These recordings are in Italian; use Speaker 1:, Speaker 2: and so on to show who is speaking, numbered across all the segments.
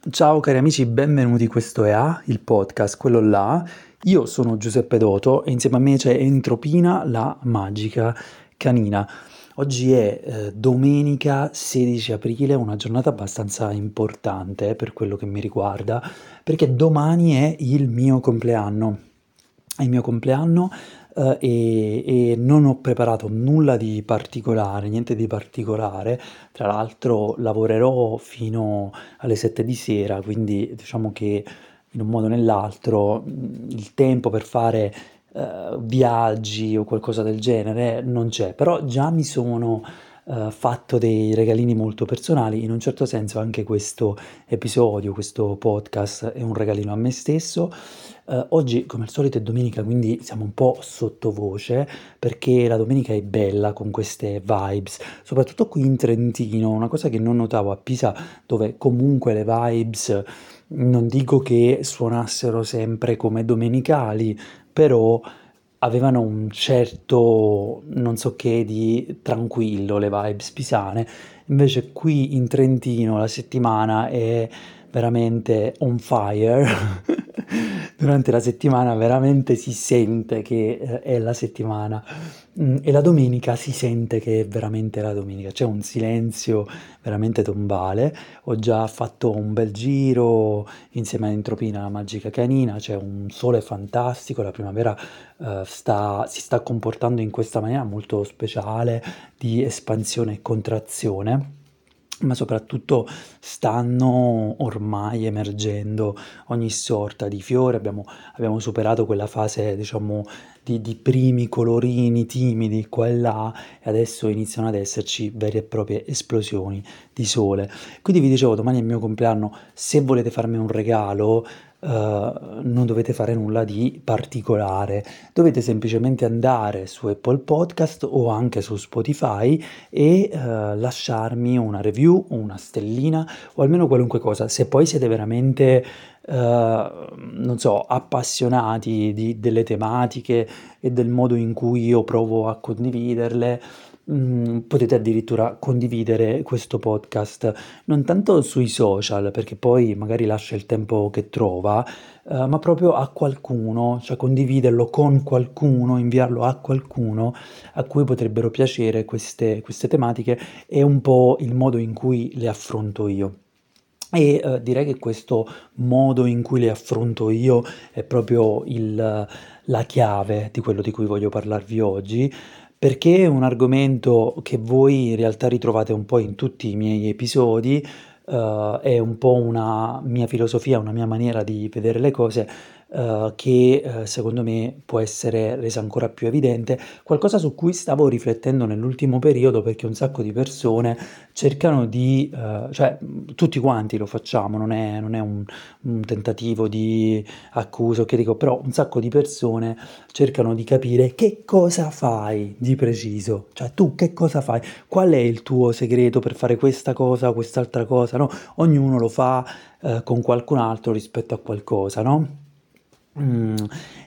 Speaker 1: Ciao cari amici, benvenuti, questo è A, il podcast, quello là. Io sono Giuseppe Doto e insieme a me c'è Entropina, la magica canina. Oggi è eh, domenica 16 aprile, una giornata abbastanza importante per quello che mi riguarda, perché domani è il mio compleanno. È il mio compleanno eh, e, e non ho preparato nulla di particolare, niente di particolare. Tra l'altro lavorerò fino alle 7 di sera, quindi diciamo che in un modo o nell'altro mh, il tempo per fare eh, viaggi o qualcosa del genere non c'è, però già mi sono eh, fatto dei regalini molto personali, in un certo senso anche questo episodio, questo podcast è un regalino a me stesso. Eh, oggi, come al solito, è domenica, quindi siamo un po' sottovoce perché la domenica è bella con queste vibes, soprattutto qui in Trentino, una cosa che non notavo a Pisa, dove comunque le vibes non dico che suonassero sempre come domenicali, però avevano un certo non so che di tranquillo le vibes pisane. Invece qui in Trentino la settimana è veramente on fire. Durante la settimana veramente si sente che eh, è la settimana mm, e la domenica si sente che è veramente la domenica. C'è un silenzio veramente tombale. Ho già fatto un bel giro insieme a Entropina, la magica canina. C'è un sole fantastico. La primavera eh, sta- si sta comportando in questa maniera molto speciale di espansione e contrazione ma soprattutto stanno ormai emergendo ogni sorta di fiore, abbiamo, abbiamo superato quella fase, diciamo, di, di primi colorini timidi qua e là e adesso iniziano ad esserci vere e proprie esplosioni di sole. Quindi vi dicevo, domani è il mio compleanno, se volete farmi un regalo, Uh, non dovete fare nulla di particolare, dovete semplicemente andare su Apple Podcast o anche su Spotify e uh, lasciarmi una review, una stellina o almeno qualunque cosa. Se poi siete veramente, uh, non so, appassionati di, delle tematiche e del modo in cui io provo a condividerle, mh, potete addirittura condividere questo podcast non tanto sui social, perché poi magari lascia il tempo che trova, eh, ma proprio a qualcuno, cioè condividerlo con qualcuno, inviarlo a qualcuno a cui potrebbero piacere queste, queste tematiche, è un po' il modo in cui le affronto io. E eh, direi che questo modo in cui le affronto io è proprio il, la chiave di quello di cui voglio parlarvi oggi, perché è un argomento che voi in realtà ritrovate un po' in tutti i miei episodi, eh, è un po' una mia filosofia, una mia maniera di vedere le cose, eh, che eh, secondo me può essere resa ancora più evidente, qualcosa su cui stavo riflettendo nell'ultimo periodo perché un sacco di persone cercano di, eh, cioè tutti quanti lo facciamo, non è, non è un, un tentativo di accuso, che dico, però un sacco di persone cercano di capire che cosa fai di preciso, cioè tu che cosa fai, qual è il tuo segreto per fare questa cosa quest'altra cosa, no? Ognuno lo fa eh, con qualcun altro rispetto a qualcosa, no? Mm,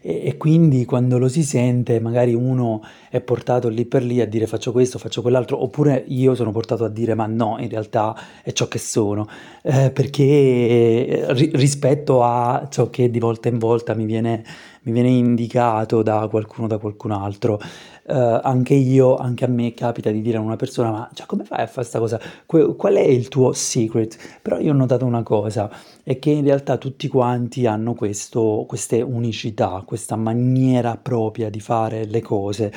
Speaker 1: e, e quindi quando lo si sente, magari uno è portato lì per lì a dire faccio questo, faccio quell'altro, oppure io sono portato a dire ma no, in realtà è ciò che sono, eh, perché eh, ri- rispetto a ciò che di volta in volta mi viene, mi viene indicato da qualcuno, da qualcun altro. Eh, anche io, anche a me capita di dire a una persona, ma cioè, come fai a fare questa cosa? Que- qual è il tuo secret? Però io ho notato una cosa, è che in realtà tutti quanti hanno questo, queste unicità, questa maniera propria di fare le cose.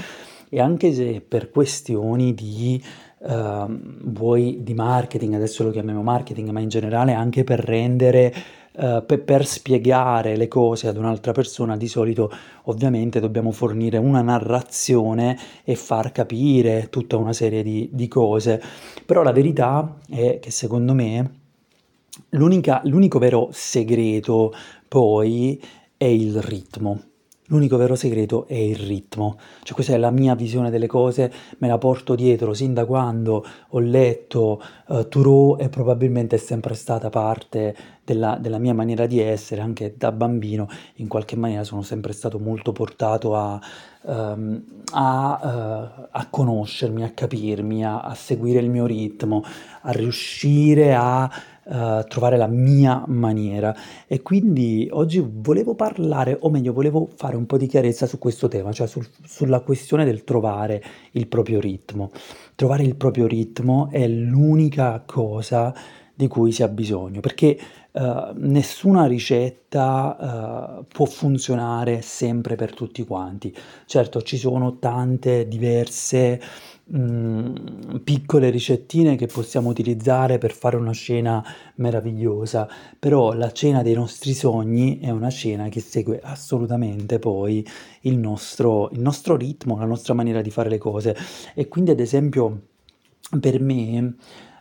Speaker 1: E anche se per questioni di, eh, vuoi di marketing, adesso lo chiamiamo marketing, ma in generale anche per rendere eh, pe- per spiegare le cose ad un'altra persona, di solito ovviamente dobbiamo fornire una narrazione e far capire tutta una serie di, di cose. Però la verità è che secondo me l'unico vero segreto poi è il ritmo. L'unico vero segreto è il ritmo, cioè questa è la mia visione delle cose, me la porto dietro sin da quando ho letto uh, Thoreau e probabilmente è sempre stata parte della, della mia maniera di essere, anche da bambino in qualche maniera sono sempre stato molto portato a, um, a, uh, a conoscermi, a capirmi, a, a seguire il mio ritmo, a riuscire a uh, trovare la mia maniera. E quindi oggi volevo parlare, o meglio, volevo fare un po' di chiarezza su questo tema, cioè sul, sulla questione del trovare il proprio ritmo. Trovare il proprio ritmo è l'unica cosa di cui si ha bisogno, perché uh, nessuna ricetta uh, può funzionare sempre per tutti quanti. Certo, ci sono tante diverse mh, piccole ricettine che possiamo utilizzare per fare una cena meravigliosa, però la cena dei nostri sogni è una cena che segue assolutamente poi il nostro, il nostro ritmo, la nostra maniera di fare le cose. E quindi, ad esempio, per me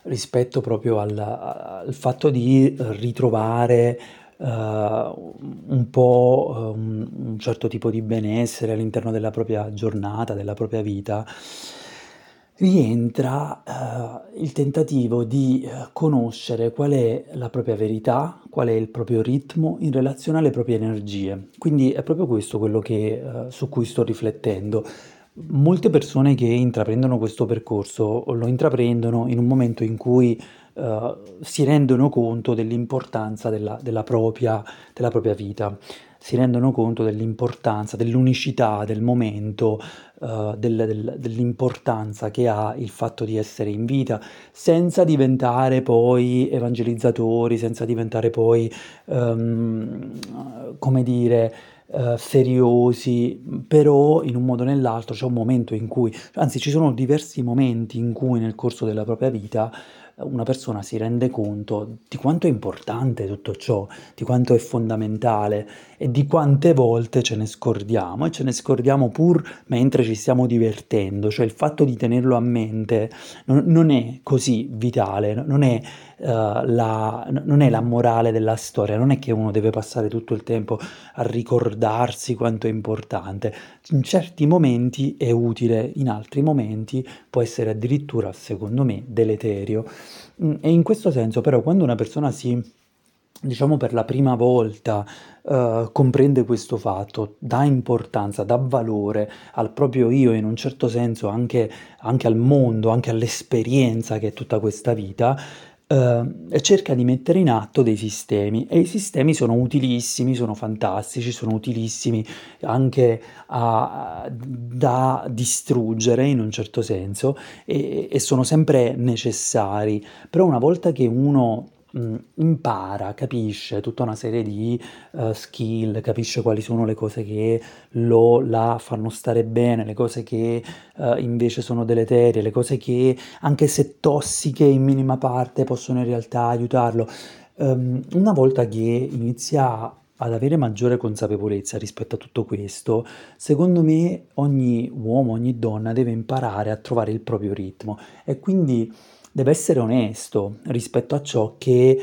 Speaker 1: rispetto proprio al, al fatto di ritrovare uh, un po' un, un, certo tipo di benessere all'interno della propria giornata, della propria vita, rientra uh, il tentativo di uh, conoscere qual è la propria verità, qual è il proprio ritmo in relazione alle proprie energie. Quindi è proprio questo quello che, su cui sto riflettendo. Molte persone che intraprendono questo percorso lo intraprendono in un momento in cui uh, si rendono conto dell'importanza della, della, propria, della, propria, vita, si rendono conto dell'importanza, dell'unicità del momento, uh, del, del, dell'importanza che ha il fatto di essere in vita, senza diventare poi evangelizzatori, senza diventare poi, um, come dire, uh, seriosi, però in un modo o nell'altro c'è un momento in cui, anzi ci sono diversi momenti in cui nel corso della propria vita una persona si rende conto di quanto è importante tutto ciò, di quanto è fondamentale e di quante volte ce ne scordiamo e ce ne scordiamo pur mentre ci stiamo divertendo, cioè il fatto di tenerlo a mente non, non è così vitale, non è, uh, la, non è la morale della storia, non è che uno deve passare tutto il tempo a ricordarsi quanto è importante, in certi momenti è utile, in altri momenti può essere addirittura, secondo me, deleterio. Mm, e in questo senso però quando una persona si, diciamo per la prima volta, uh, comprende questo fatto, dà importanza, dà valore al proprio io in un certo senso anche, anche al mondo, anche all'esperienza che è tutta questa vita, eh, cerca di mettere in atto dei sistemi. E i sistemi sono utilissimi, sono fantastici, sono utilissimi anche a, da distruggere in un certo senso e, e sono sempre necessari, però una volta che uno mh, impara, capisce tutta una serie di uh, skill, capisce quali sono le cose che lo la fanno stare bene, le cose che uh, invece sono deleterie, le cose che anche se tossiche in minima parte possono in realtà aiutarlo. Um, una volta che inizia ad avere maggiore consapevolezza rispetto a tutto questo, secondo me ogni uomo, ogni donna deve imparare a trovare il proprio ritmo e quindi deve essere onesto rispetto a ciò che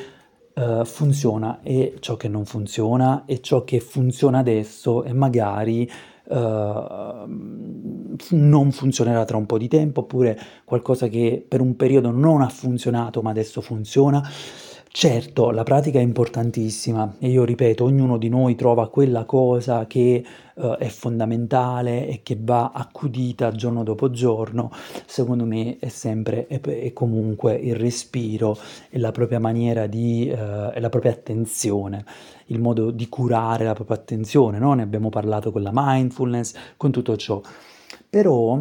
Speaker 1: uh, funziona e ciò che non funziona e ciò che funziona adesso e magari uh, non funzionerà tra un po' di tempo oppure qualcosa che per un periodo non ha funzionato ma adesso funziona. Certo, la pratica è importantissima e io ripeto, ognuno di noi trova quella cosa che uh, è fondamentale e che va accudita giorno dopo giorno. Secondo me è sempre e comunque il respiro e la propria maniera di, uh, e la propria attenzione, il modo di curare la propria attenzione, no? Ne abbiamo parlato con la mindfulness, con tutto ciò. Però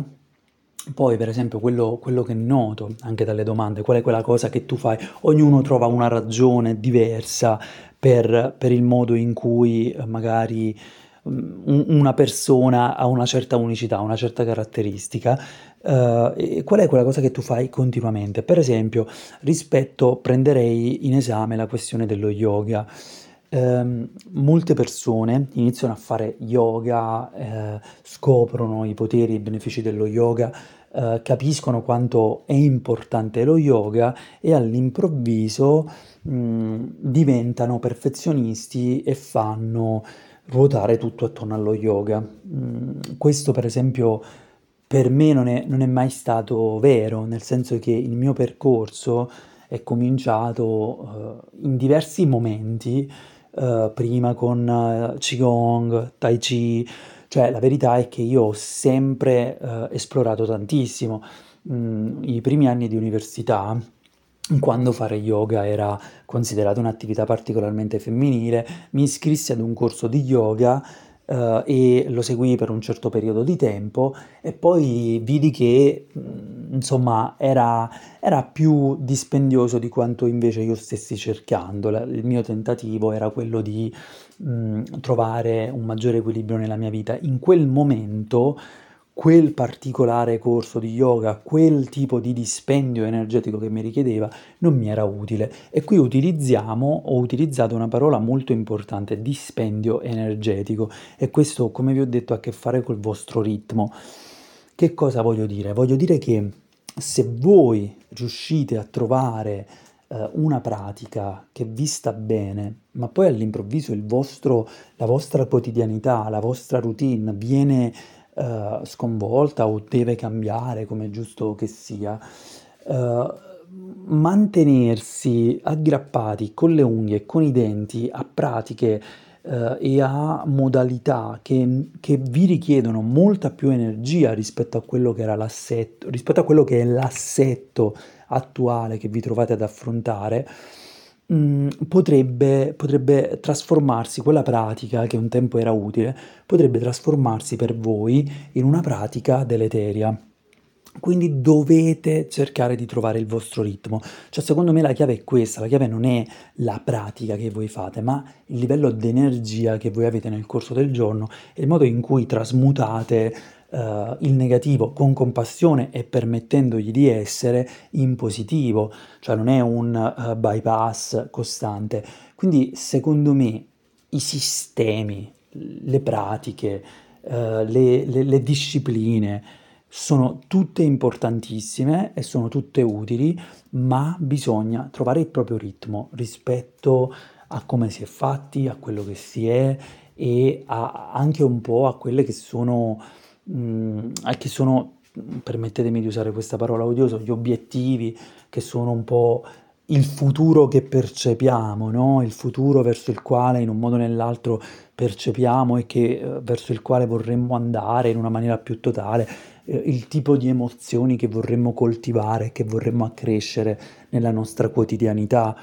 Speaker 1: poi, per esempio, quello, quello che noto anche dalle domande, qual è quella cosa che tu fai? Ognuno trova una ragione diversa per, per il modo in cui eh, magari um, una persona ha una certa unicità, una certa caratteristica. Uh, qual è quella cosa che tu fai continuamente? Per esempio, rispetto, prenderei in esame la questione dello yoga. Um, molte persone iniziano a fare yoga, eh, scoprono i poteri e i benefici dello yoga eh, capiscono quanto è importante lo yoga e all'improvviso mh, diventano perfezionisti e fanno ruotare tutto attorno allo yoga. Mh, questo per esempio per me non è, non è mai stato vero, nel senso che il mio percorso è cominciato uh, in diversi momenti, uh, prima con uh, Qigong, Tai Chi, cioè, la verità è che io ho sempre eh, esplorato tantissimo. Mm, I primi anni di università quando fare yoga era considerata un'attività particolarmente femminile, mi iscrissi ad un corso di yoga eh, e lo seguii per un certo periodo di tempo e poi vidi che mm, insomma era, era più dispendioso di quanto invece io stessi cercando. La- il mio tentativo era quello di mm, trovare un maggiore equilibrio nella mia vita. In quel momento quel particolare corso di yoga, quel tipo di dispendio energetico che mi richiedeva, non mi era utile. E qui utilizziamo, ho utilizzato una parola molto importante, dispendio energetico. E questo, come vi ho detto, ha a che fare col vostro ritmo. Che cosa voglio dire? Voglio dire che se voi riuscite a trovare eh, una pratica che vi sta bene, ma poi all'improvviso vostro, la vostra quotidianità, la vostra routine viene eh, sconvolta o deve cambiare, come è giusto che sia, eh, mantenersi aggrappati con le unghie e con i denti a pratiche eh, e a modalità che, che vi richiedono molta più energia rispetto a quello che era l'assetto, rispetto a quello che è l'assetto attuale che vi trovate ad affrontare, mh, potrebbe, potrebbe trasformarsi quella pratica che un tempo era utile, potrebbe trasformarsi per voi in una pratica deleteria. Quindi dovete cercare di trovare il vostro ritmo. Cioè, secondo me la chiave è questa, la chiave non è la pratica che voi fate, ma il livello di energia che voi avete nel corso del giorno e il modo in cui trasmutate eh, il negativo con compassione e permettendogli di essere in positivo, cioè non è un uh, bypass costante. Quindi secondo me i sistemi, le pratiche, uh, le, le, le discipline sono tutte importantissime e sono tutte utili, ma bisogna trovare il proprio ritmo rispetto a come si è fatti, a quello che si è e anche un po' a quelle che sono mh, che sono, permettetemi di usare questa parola odiosa, gli obiettivi che sono un po' il futuro che percepiamo, no? Il futuro verso il quale in un modo o nell'altro percepiamo e che, eh, verso il quale vorremmo andare in una maniera più totale, eh, il tipo di emozioni che vorremmo coltivare, che vorremmo accrescere nella nostra quotidianità.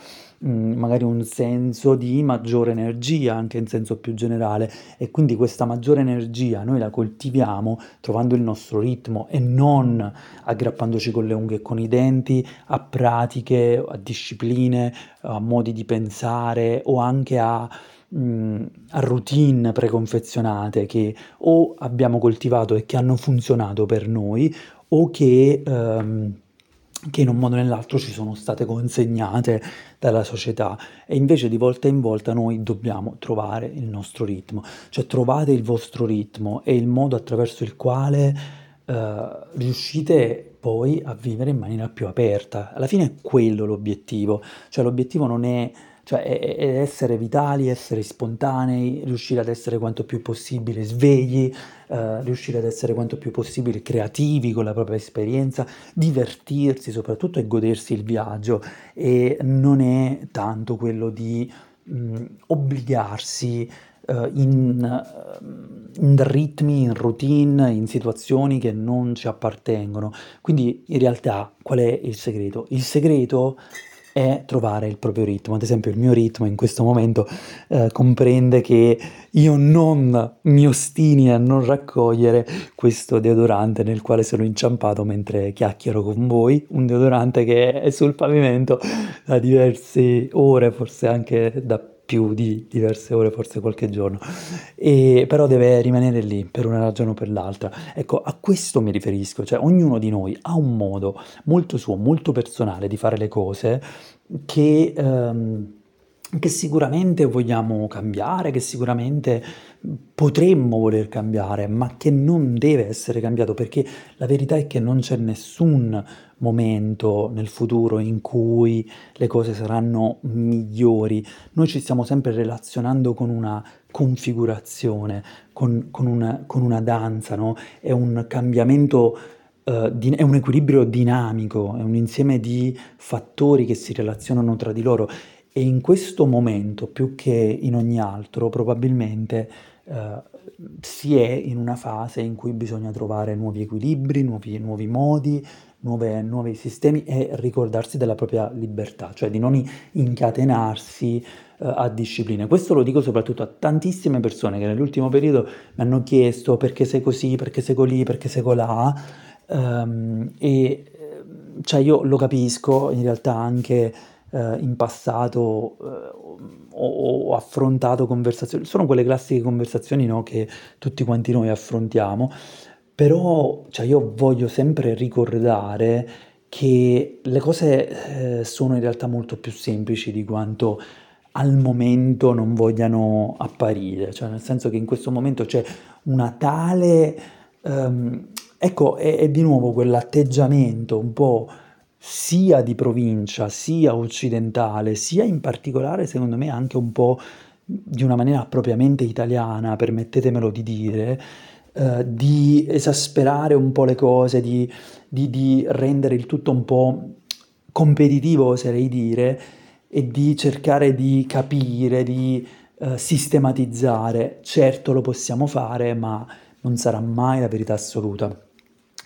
Speaker 1: Mm, magari un senso di maggiore energia anche in senso più generale. E quindi questa maggiore energia noi la coltiviamo trovando il nostro ritmo e non aggrappandoci con le unghie e con i denti a pratiche, a discipline, a modi di pensare o anche a mm, a routine preconfezionate che o abbiamo coltivato e che hanno funzionato per noi o che um, che in un modo o nell'altro ci sono state consegnate dalla società. E invece di volta in volta noi dobbiamo trovare il nostro ritmo, cioè trovate il vostro ritmo e il modo attraverso il quale eh, riuscite poi a vivere in maniera più aperta. Alla fine è quello l'obiettivo, cioè l'obiettivo non è cioè è, essere vitali, essere spontanei, riuscire ad essere quanto più possibile svegli, eh, riuscire ad essere quanto più possibile creativi con la propria esperienza, divertirsi soprattutto e godersi il viaggio e non è tanto quello di mh, obbligarsi uh, in, uh, in, ritmi, in routine, in situazioni che non ci appartengono. Quindi in realtà qual è il segreto? Il segreto è trovare il proprio ritmo. Ad esempio il mio ritmo in questo momento eh, comprende che io non mi ostini a non raccogliere questo deodorante nel quale sono inciampato mentre chiacchiero con voi, un deodorante che è sul pavimento da diverse ore, forse anche da più di diverse ore, forse qualche giorno, e, però deve rimanere lì per una ragione o per l'altra. Ecco, a questo mi riferisco, cioè ognuno di noi ha un modo molto suo, molto personale di fare le cose che... Um, che sicuramente vogliamo cambiare, che sicuramente potremmo voler cambiare, ma che non deve essere cambiato perché la verità è che non c'è nessun momento nel futuro in cui le cose saranno migliori. Noi ci stiamo sempre relazionando con una configurazione, con, con, una, con una, danza, no? È un cambiamento Uh, di, è un equilibrio dinamico, è un insieme di fattori che si relazionano tra di loro e in questo momento, più che in ogni altro, probabilmente eh, si è in una fase in cui bisogna trovare nuovi equilibri, nuovi, nuovi modi, nuove, nuovi sistemi e ricordarsi della propria libertà, cioè di non incatenarsi uh, a discipline. Questo lo dico soprattutto a tantissime persone che nell'ultimo periodo mi hanno chiesto perché sei così, perché sei colì, perché sei colà, um, e cioè io lo capisco, in realtà anche uh, in passato uh, ho, ho, affrontato conversazioni, sono quelle classiche conversazioni no, che tutti quanti noi affrontiamo, però cioè, io voglio sempre ricordare che le cose eh, sono in realtà molto più semplici di quanto al momento non vogliano apparire, cioè nel senso che in questo momento c'è una tale... Um, ecco, è, è di nuovo quell'atteggiamento un po' sia di provincia, sia occidentale, sia in particolare secondo me anche un po' di una maniera propriamente italiana, permettetemelo di dire, eh, di esasperare un po' le cose, di, di, di rendere il tutto un po' competitivo, oserei dire, e di cercare di capire, di eh, sistematizzare. Certo lo possiamo fare, ma non sarà mai la verità assoluta.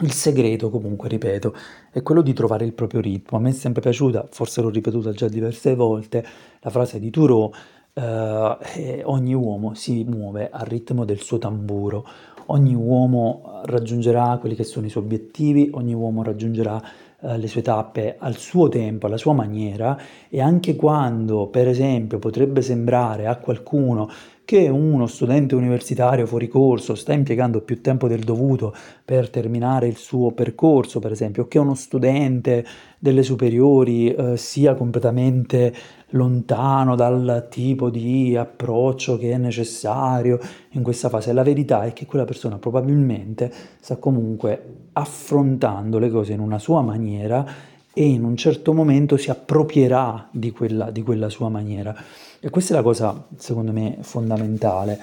Speaker 1: Il segreto, comunque, ripeto, è quello di trovare il proprio ritmo. A me è sempre piaciuta, forse l'ho ripetuta già diverse volte, la frase di Thoreau, eh, ogni uomo si muove al ritmo del suo tamburo, ogni uomo raggiungerà quelli che sono i suoi obiettivi, ogni uomo raggiungerà eh, le sue tappe al suo tempo, alla sua maniera e anche quando, per esempio, potrebbe sembrare a qualcuno che uno studente universitario fuori corso sta impiegando più tempo del dovuto per terminare il suo percorso, per esempio, che uno studente delle superiori eh, sia completamente lontano dal tipo di approccio che è necessario in questa fase. La verità è che quella persona probabilmente sta comunque affrontando le cose in una sua maniera e in un certo momento si approprierà di quella, di quella sua maniera. E questa è la cosa, secondo me, fondamentale.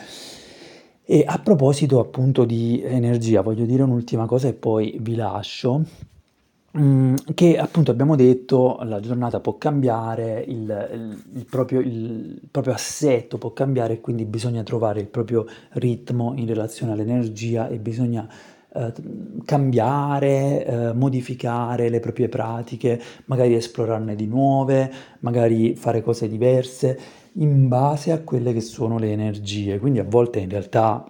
Speaker 1: E a proposito appunto di energia, voglio dire un'ultima cosa e poi vi lascio. Mm, che appunto abbiamo detto la giornata può cambiare, il, il, il, proprio, il, proprio, assetto può cambiare e quindi bisogna trovare il proprio ritmo in relazione all'energia e bisogna eh, cambiare, eh, modificare le proprie pratiche, magari esplorarne di nuove, magari fare cose diverse in base a quelle che sono le energie. Quindi a volte in realtà,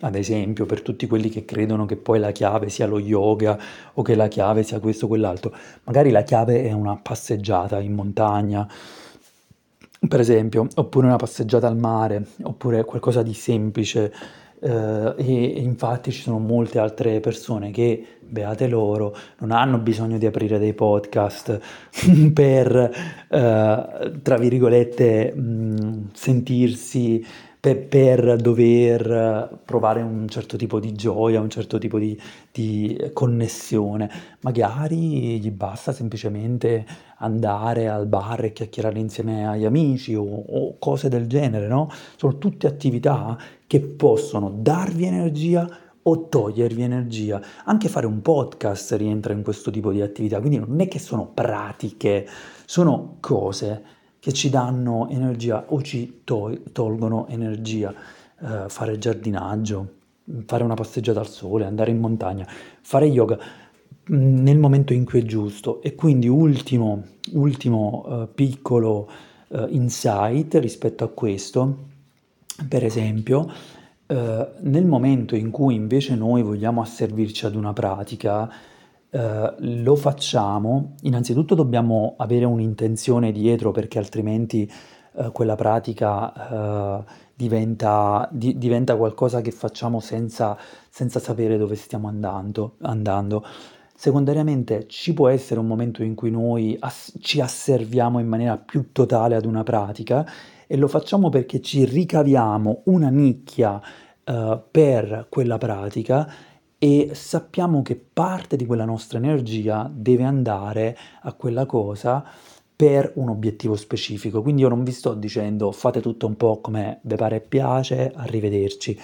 Speaker 1: ad esempio, per tutti quelli che credono che poi la chiave sia lo yoga o che la chiave sia questo o quell'altro, magari la chiave è una passeggiata in montagna, per esempio, oppure una passeggiata al mare, oppure qualcosa di semplice. Uh, e, infatti ci sono molte altre persone che, beate loro, non hanno bisogno di aprire dei podcast per, uh, tra virgolette, mh, sentirsi per, dover provare un certo tipo di gioia, un certo tipo di, di connessione. Magari gli basta semplicemente andare al bar e chiacchierare insieme agli amici o, o cose del genere, no? Sono tutte attività che possono darvi energia o togliervi energia. Anche fare un podcast rientra in questo tipo di attività, quindi non è che sono pratiche, sono cose che ci danno energia o ci tol- tolgono energia. Uh, fare giardinaggio, fare una passeggiata al sole, andare in montagna, fare yoga nel momento in cui è giusto. E quindi ultimo, ultimo uh, piccolo uh, insight rispetto a questo, per esempio, nel momento in cui invece noi vogliamo asservirci ad una pratica, eh, lo facciamo, innanzitutto dobbiamo avere un'intenzione dietro perché altrimenti eh, quella pratica eh, diventa, di, diventa, qualcosa che facciamo senza, senza sapere dove stiamo andando, andando. Secondariamente ci può essere un momento in cui noi ass- ci asserviamo in maniera più totale ad una pratica e lo facciamo perché ci ricaviamo una nicchia uh, per quella pratica e sappiamo che parte di quella nostra energia deve andare a quella cosa per un obiettivo specifico. Quindi io non vi sto dicendo fate tutto un po' come vi pare e piace, arrivederci.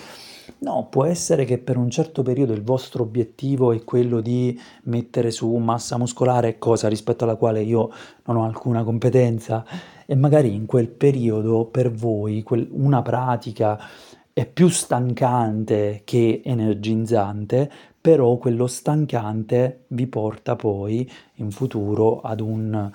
Speaker 1: No, può essere che per un certo periodo il vostro obiettivo è quello di mettere su massa muscolare, cosa rispetto alla quale io non ho alcuna competenza, e magari in quel periodo per voi quel, una pratica è più stancante che energizzante, però quello stancante vi porta poi in futuro ad un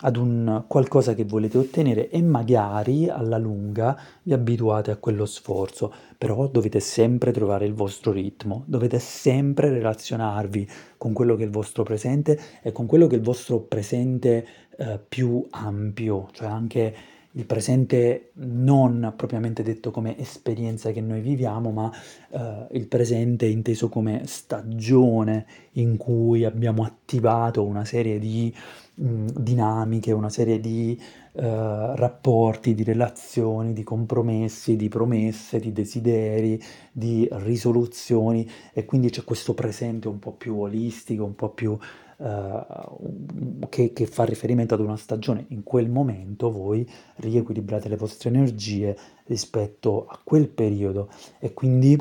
Speaker 1: ad un qualcosa che volete ottenere e magari alla lunga vi abituate a quello sforzo, però dovete sempre trovare il vostro ritmo, dovete sempre relazionarvi con quello che è il vostro presente e con quello che è il vostro presente eh, più ampio, cioè anche il presente non propriamente detto come esperienza che noi viviamo, ma eh, il presente inteso come stagione in cui abbiamo attivato una serie di mh, dinamiche, una serie di eh, rapporti, di relazioni, di compromessi, di promesse, di desideri, di risoluzioni. E quindi c'è questo presente un po' più olistico, un po' più uh, che, che, fa riferimento ad una stagione, in quel momento voi riequilibrate le vostre energie rispetto a quel periodo. E quindi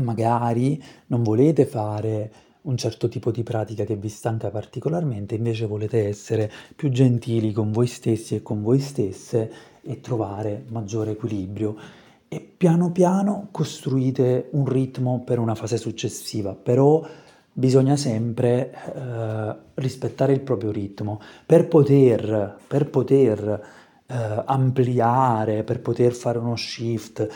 Speaker 1: magari non volete fare un certo tipo di pratica che vi stanca particolarmente, invece volete essere più gentili con voi stessi e con voi stesse e trovare maggiore equilibrio. E piano piano costruite un ritmo per una fase successiva, però bisogna sempre eh, rispettare il proprio ritmo per poter, per poter eh, ampliare, per poter fare uno shift.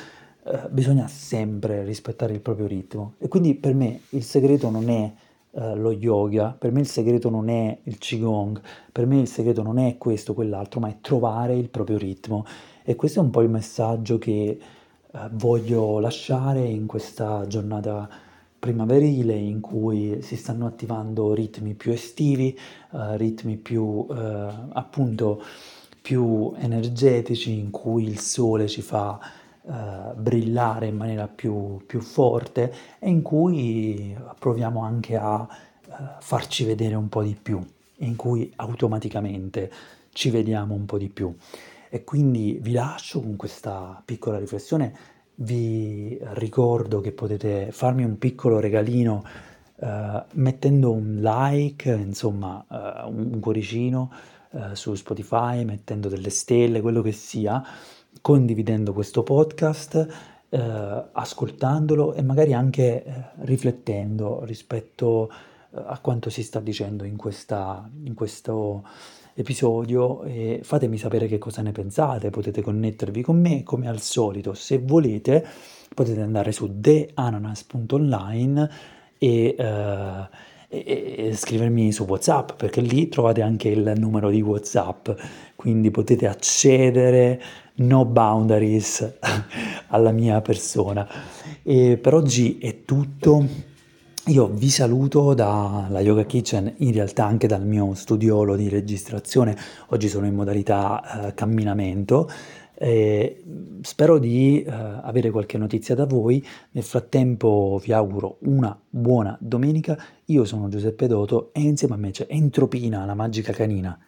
Speaker 1: Eh, bisogna sempre rispettare il proprio ritmo e quindi per me il segreto non è eh, lo yoga, per me il segreto non è il qigong, per me il segreto non è questo o quell'altro, ma è trovare il proprio ritmo e questo è un po' il messaggio che eh, voglio lasciare in questa giornata primaverile in cui si stanno attivando ritmi più estivi, eh, ritmi più eh, appunto più energetici in cui il sole ci fa eh, brillare in maniera più, più, forte e in cui proviamo anche a eh, farci vedere un po' di più, in cui automaticamente ci vediamo un po' di più. E quindi vi lascio con questa piccola riflessione vi ricordo che potete farmi un piccolo regalino uh, mettendo un like, insomma uh, un, cuoricino uh, su Spotify, mettendo delle stelle, quello che sia, condividendo questo podcast, ascoltandolo e magari anche riflettendo rispetto a quanto si sta dicendo in, questa, in questo episodio e fatemi sapere che cosa ne pensate, potete connettervi con me come al solito, se volete potete andare su theananas.online e, uh, e, e scrivermi su WhatsApp perché lì trovate anche il numero di WhatsApp, quindi potete accedere no boundaries alla mia persona. E per oggi è tutto. Io vi saluto dalla Yoga Kitchen, in realtà anche dal mio studiolo di registrazione, oggi sono in modalità eh, camminamento. Eh, spero di eh, avere qualche notizia da voi, nel frattempo vi auguro una buona domenica, io sono Giuseppe Doto e insieme a me c'è Entropina, la magica canina.